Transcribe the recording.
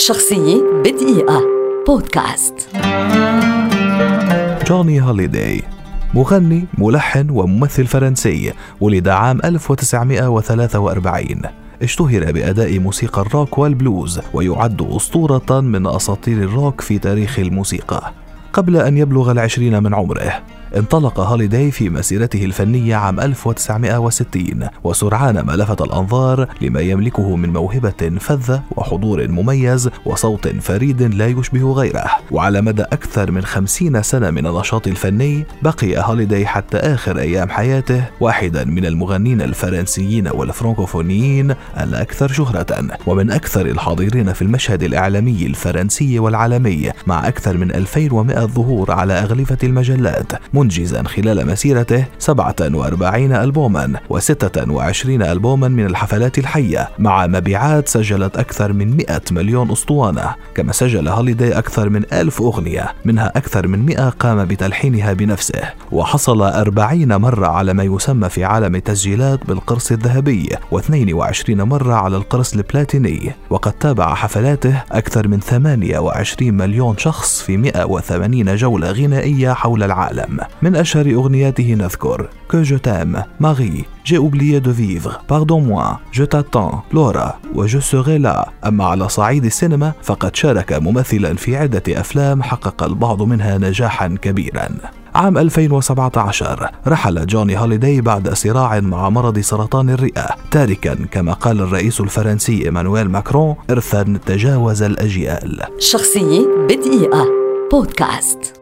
شخصية بدقيقة. بودكاست. جوني هوليداي مغني ملحن وممثل فرنسي ولد عام 1943 اشتهر بأداء موسيقى الروك والبلوز ويعد أسطورة من أساطير الروك في تاريخ الموسيقى. قبل أن يبلغ العشرين من عمره. انطلق هوليداي في مسيرته الفنية عام 1960 وسرعان ما لفت الأنظار لما يملكه من موهبة فذة وحضور مميز وصوت فريد لا يشبه غيره. وعلى مدى أكثر من خمسين سنة من النشاط الفني بقي هوليداي حتى آخر أيام حياته واحدا من المغنين الفرنسيين والفرنكوفونيين الأكثر شهرة ومن أكثر الحاضرين في المشهد الإعلامي الفرنسي والعالمي مع أكثر من 2100 ظهور على أغلفة المجلات. منجزا خلال مسيرته 47 ألبوما و26 ألبوما من الحفلات الحية مع مبيعات سجلت أكثر من 100 مليون أسطوانة كما سجل هوليداي أكثر من ألف أغنية منها أكثر من 100 قام بتلحينها بنفسه. وحصل 40 مرة على ما يسمى في عالم التسجيلات بالقرص الذهبي و22 مرة على القرص البلاتيني. وقد تابع حفلاته أكثر من 28 مليون شخص في 180 جولة غنائية حول العالم. من أشهر أغنياته نذكر. Que je t'aime, Marie, J'ai oublié de vivre, Pardon-moi, Je t'attends, Laura. و Je serai là. أما على صعيد السينما فقد شارك ممثلا في عدة أفلام حقق البعض منها نجاحا كبيرا عام 2017 رحل جوني هوليداي بعد صراع مع مرض سرطان الرئة. تاركا كما قال الرئيس الفرنسي إيمانويل ماكرون إرثا تجاوز الأجيال. شخصية بدقيقة. بودكاست.